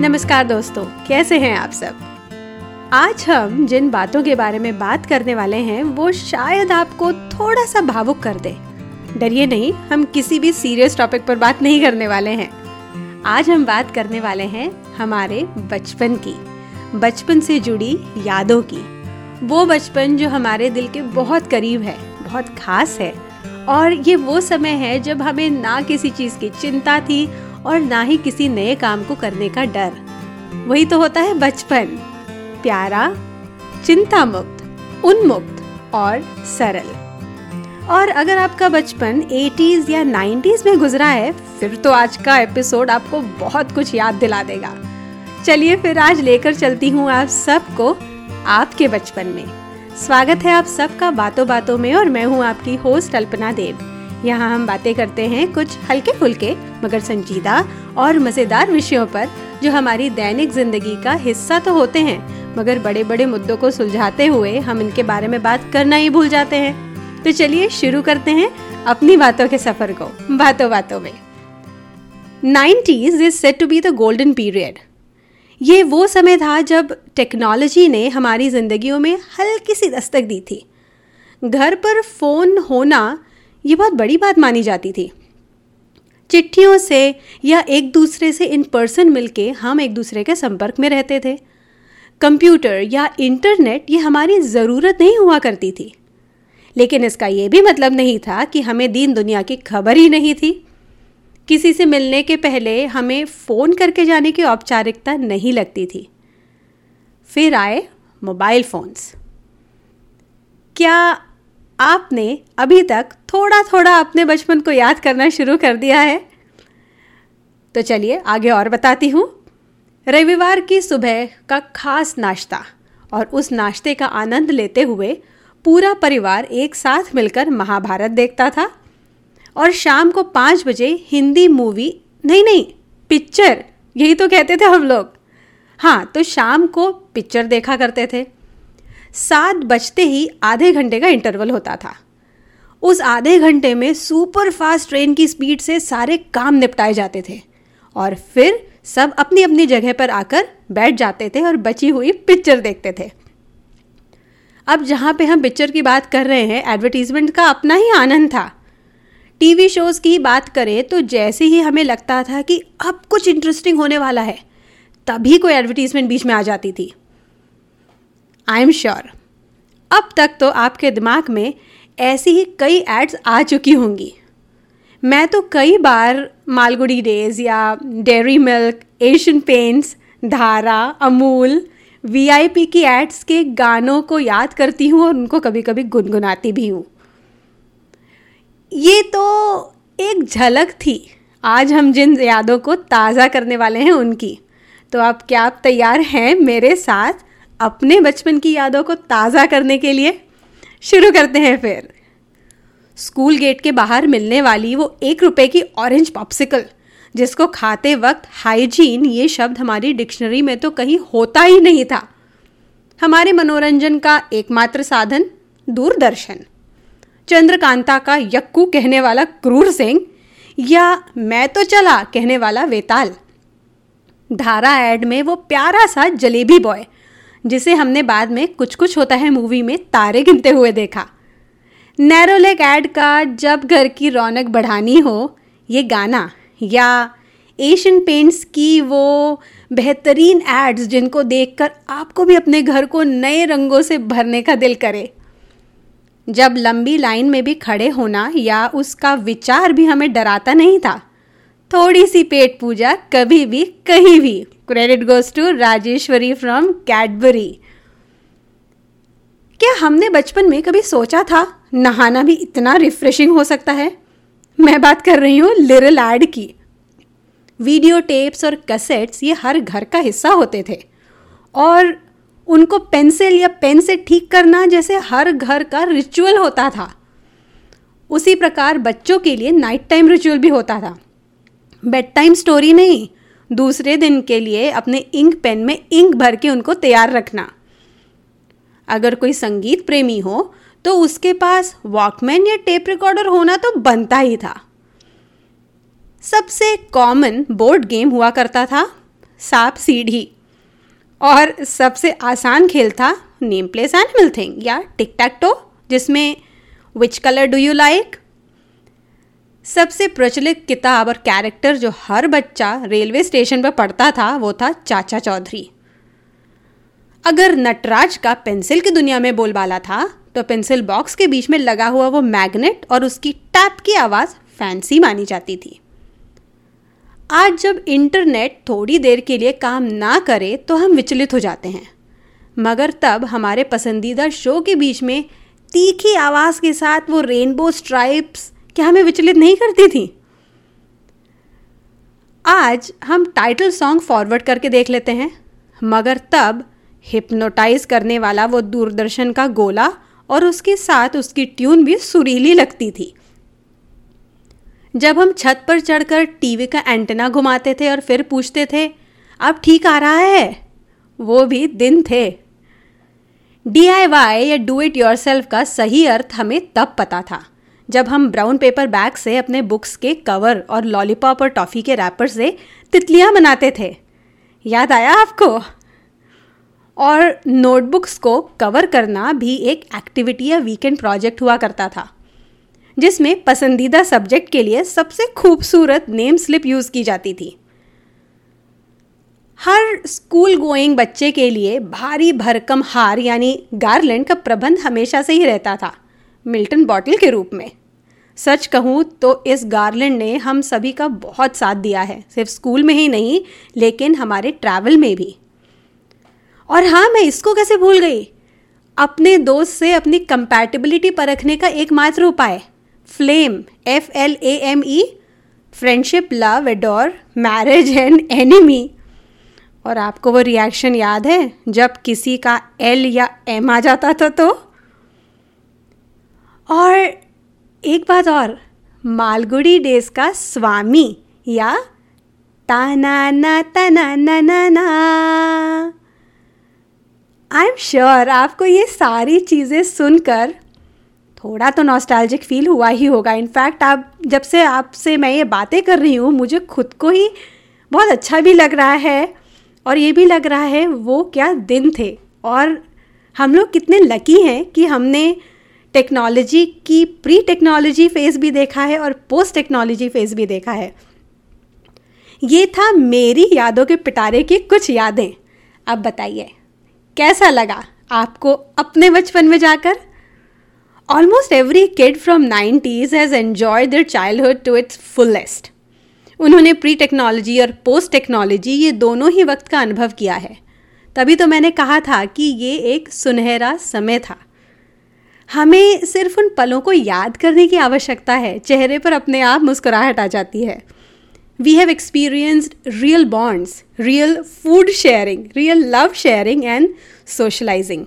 नमस्कार दोस्तों, कैसे हैं आप सब? आज हम जिन बातों के बारे में बात करने वाले हैं, वो शायद आपको थोड़ा सा भावुक कर दे। डरिए नहीं, हम किसी भी सीरियस टॉपिक पर बात नहीं करने वाले हैं। आज हम बात करने वाले हैं हमारे बचपन की, बचपन से जुड़ी यादों की। वो बचपन जो हमारे दिल के बहुत करीब है, बहुत खास है, और ये वो समय है जब हमें ना किसी चीज़ की चिंता थी और ना ही किसी नए काम को करने का डर। वही तो होता है बचपन। प्यारा चिंता मुक्त उन्मुक्त और सरल। और अगर आपका बचपन 80s या 90s में गुजरा है, फिर तो आज का एपिसोड आपको बहुत कुछ याद दिला देगा। चलिए फिर आज लेकर चलती हूँ आप सबको आपके बचपन में। स्वागत है आप सबका बातों बातों में और मैं हूँ आपकी होस्ट अल्पना देव। यहाँ हम बातें करते हैं कुछ हल्के फुल्के मगर संजीदा और मज़ेदार विषयों पर, जो हमारी दैनिक ज़िंदगी का हिस्सा तो होते हैं, मगर बड़े बड़े मुद्दों को सुलझाते हुए हम इनके बारे में बात करना ही भूल जाते हैं। तो चलिए शुरू करते हैं अपनी बातों के सफ़र को बातों बातों में। Nineties is set to be the golden period. ये वो समय था जब टेक्नोलॉजी ने हमारी ज़िंदगियों में हल्की सी दस्तक दी थी। घर पर फ़ोन होना ये बहुत बड़ी बात मानी जाती थी। चिट्ठियों से या एक दूसरे से इन पर्सन मिलके हम एक दूसरे के संपर्क में रहते थे। कंप्यूटर या इंटरनेट ये हमारी ज़रूरत नहीं हुआ करती थी। लेकिन इसका ये भी मतलब नहीं था कि हमें दीन दुनिया की खबर ही नहीं थी। किसी से मिलने के पहले हमें फ़ोन करके जाने की औपचारिकता नहीं लगती थी। फिर आए मोबाइल फ़ोन्स। क्या आपने अभी तक थोड़ा थोड़ा अपने बचपन को याद करना शुरू कर दिया है। तो चलिए आगे और बताती हूँ। रविवार की सुबह का खास नाश्ता और उस नाश्ते का आनंद लेते हुए पूरा परिवार एक साथ मिलकर महाभारत देखता था और शाम को पाँच बजे हिंदी मूवी, नहीं नहीं, पिक्चर, यही तो कहते थे हम लोग। हाँ तो शाम को पिक्चर देखा करते थे। सात बजते ही आधे घंटे का इंटरवल होता था। उस आधे घंटे में सुपर फास्ट ट्रेन की स्पीड से सारे काम निपटाए जाते थे और फिर सब अपनी अपनी जगह पर आकर बैठ जाते थे और बची हुई पिक्चर देखते थे। अब जहाँ पे हम पिक्चर की बात कर रहे हैं एडवर्टीजमेंट का अपना ही आनंद था। टीवी शोज़ की बात करें तो जैसे ही हमें लगता था कि अब कुछ इंटरेस्टिंग होने वाला है, तभी कोई एडवर्टीजमेंट बीच में आ जाती थी। आई एम श्योर अब तक तो आपके दिमाग में ऐसी ही कई एड्स आ चुकी होंगी। मैं तो कई बार मालगुड़ी डेज़ या dairy milk, Asian paints, Dhara, Amul VIP की एड्स के गानों को याद करती हूँ और उनको कभी कभी गुनगुनाती भी हूँ। ये तो एक झलक थी। आज हम जिन यादों को ताज़ा करने वाले हैं उनकी। तो आप क्या आप तैयार हैं मेरे साथ? अपने बचपन की यादों को ताज़ा करने के लिए शुरू करते हैं फिर। स्कूल गेट के बाहर मिलने वाली वो एक रुपए की ऑरेंज पॉप्सिकल जिसको खाते वक्त हाइजीन ये शब्द हमारी डिक्शनरी में तो कहीं होता ही नहीं था। हमारे मनोरंजन का एकमात्र साधन दूरदर्शन। चंद्रकांता का यक्कू कहने वाला क्रूर सिंह या मैं तो चला कहने वाला वेताल। धारा एड में वो प्यारा सा जलेबी बॉय जिसे हमने बाद में कुछ कुछ होता है मूवी में तारे गिनते हुए देखा। नैरोलेक एड का जब घर की रौनक बढ़ानी हो, ये गाना या एशियन पेंट्स की वो बेहतरीन एड्स जिनको देखकर आपको भी अपने घर को नए रंगों से भरने का दिल करे। जब लंबी लाइन में भी खड़े होना या उसका विचार भी हमें डराता नहीं था थोड़ी सी पेट पूजा कभी भी, कहीं भी। Credit goes to Rajeshwari from Cadbury क्या हमने बचपन में कभी सोचा था नहाना भी इतना रिफ्रेशिंग हो सकता है? मैं बात कर रही हूँ लिरल एड की। वीडियो टेप्स और कैसेट्स ये हर घर का हिस्सा होते थे। और उनको पेंसिल या पेन से ठीक करना जैसे हर घर का रिचुअल होता था। उसी प्रकार बच्चों के लिए नाइट टाइम रिचुअल भी होता था। बेड टाइम स्टोरी नहीं दूसरे दिन के लिए अपने इंक पेन में इंक भर के उनको तैयार रखना। अगर कोई संगीत प्रेमी हो तो उसके पास वॉकमैन या टेप रिकॉर्डर होना तो बनता ही था। सबसे कॉमन बोर्ड गेम हुआ करता था, सांप सीढ़ी। और सबसे आसान खेल था नेम प्लेस एनिमल थिंग या टिक टैक टो जिसमें which colour do you like सबसे प्रचलित किताब और कैरेक्टर जो हर बच्चा रेलवे स्टेशन पर पढ़ता था, वो था चाचा चौधरी। अगर नटराज का पेंसिल की दुनिया में बोलबाला था तो पेंसिल बॉक्स के बीच में लगा हुआ वो मैग्नेट और उसकी टैप की आवाज़ फैंसी मानी जाती थी। आज जब इंटरनेट थोड़ी देर के लिए काम ना करे तो हम विचलित हो जाते हैं। मगर तब हमारे पसंदीदा शो के बीच में तीखी आवाज़ के साथ वो रेनबो स्ट्राइप्स क्या हमें विचलित नहीं करती थी। आज हम टाइटल सॉन्ग फॉरवर्ड करके देख लेते हैं, मगर तब हिप्नोटाइज करने वाला वो दूरदर्शन का गोला और उसके साथ उसकी ट्यून भी सुरीली लगती थी। जब हम छत पर चढ़कर टीवी का एंटेना घुमाते थे और फिर पूछते थे, अब ठीक आ रहा है? वो भी दिन थे। डीआईवाई या डू इट योर का सही अर्थ हमें तब पता था। जब हम ब्राउन पेपर बैग से अपने बुक्स के कवर और लॉलीपॉप और टॉफ़ी के रैपर से तितलियाँ बनाते थे। याद आया आपको? और नोटबुक्स को कवर करना भी एक एक्टिविटी या वीकेंड प्रोजेक्ट हुआ करता था, जिसमें पसंदीदा सब्जेक्ट के लिए सबसे खूबसूरत नेम स्लिप यूज़ की जाती थी। हर स्कूल गोइंग बच्चे के लिए भारी भरकम हार यानी गार्लैंड का प्रबंध हमेशा से ही रहता था मिल्टन बॉटल के रूप में। सच कहूँ तो इस गार्लैंड ने हम सभी का बहुत साथ दिया है, सिर्फ़ स्कूल में ही नहीं, लेकिन हमारे ट्रैवल में भी। और हाँ मैं इसको कैसे भूल गई? अपने दोस्त से अपनी कंपैटिबिलिटी परखने का एकमात्र उपाय। Flame F L A M E friendship love adore marriage and enemy और आपको वो रिएक्शन याद है, जब किसी का एल या एम आ जाता था तो? और एक बात और, मालगुड़ी डेज़ का स्वामी या ताना ना तना ना ना ना। आई एम श्योर आपको ये सारी चीज़ें सुनकर थोड़ा तो नॉस्टैल्जिक फील हुआ ही होगा। इनफैक्ट आप, जब से आपसे मैं ये बातें कर रही हूँ, मुझे खुद को ही बहुत अच्छा भी लग रहा है और ये भी लग रहा है वो क्या दिन थे। और हम लोग कितने लकी हैं कि हमने टेक्नोलॉजी की प्री टेक्नोलॉजी फ़ेज़ भी देखा है और पोस्ट टेक्नोलॉजी फ़ेज़ भी देखा है। ये था मेरी यादों के पिटारे की कुछ यादें। अब बताइए, कैसा लगा आपको अपने बचपन में जाकर? Almost every kid from nineties has enjoy their childhood to its fullest उन्होंने प्री टेक्नोलॉजी और पोस्ट टेक्नोलॉजी ये दोनों ही वक्त का अनुभव किया है। तभी तो मैंने कहा था कि ये एक सुनहरा समय था। हमें सिर्फ़ उन पलों को याद करने की आवश्यकता है। चेहरे पर अपने आप मुस्कुराहट आ जाती है। We have experienced real bonds real food sharing real love sharing and socialising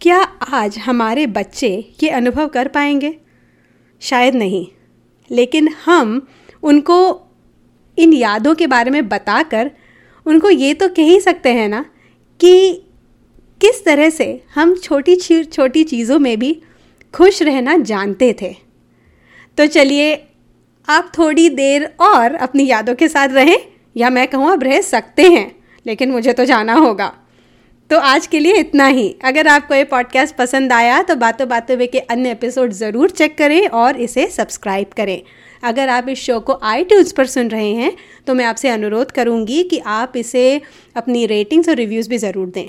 क्या आज हमारे बच्चे ये अनुभव कर पाएँगे? शायद नहीं। लेकिन हम उनको इन यादों के बारे में बताकर उनको ये तो कह ही सकते हैं ना कि किस तरह से हम छोटी छोटी चीज़ों में भी खुश रहना जानते थे। तो चलिए, आप थोड़ी देर और अपनी यादों के साथ रहें, या मैं कहूँ अब रह सकते हैं, लेकिन मुझे तो जाना होगा। तो आज के लिए इतना ही। अगर आपको ये पॉडकास्ट पसंद आया तो बातों बातों में के अन्य एपिसोड ज़रूर चेक करें और इसे सब्सक्राइब करें। अगर आप इस शो को आई पर सुन रहे हैं तो मैं आपसे अनुरोध करूँगी कि आप इसे अपनी रेटिंग्स और रिव्यूज़ भी ज़रूर दें।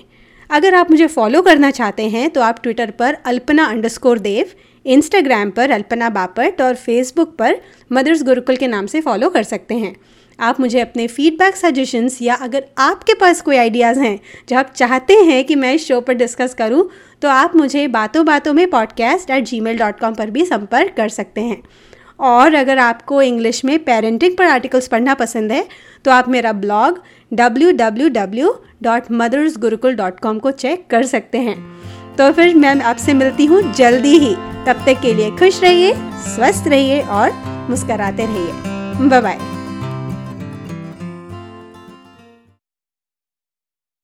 अगर आप मुझे फॉलो करना चाहते हैं तो आप ट्विटर पर अल्पना अंडरस्कोर देव इंस्टाग्राम पर अल्पना बापट और फेसबुक पर मदर्स गुरुकुल के नाम से फॉलो कर सकते हैं। आप मुझे अपने फीडबैक सजेशंस या अगर आपके पास कोई आइडियाज़ हैं जो आप चाहते हैं कि मैं इस शो पर डिस्कस करूँ तो आप मुझे बातों बातों में पॉडकास्ट एट जी पर भी संपर्क कर सकते हैं। और अगर आपको इंग्लिश में पेरेंटिंग पर आर्टिकल्स पढ़ना पसंद है तो आप मेरा ब्लॉग www.mothersgurukul.com को चेक कर सकते हैं। तो फिर मैं आपसे मिलती हूँ जल्दी ही। तब तक के लिए खुश रहिए, स्वस्थ रहिए और मुस्कराते रहिए। Bye bye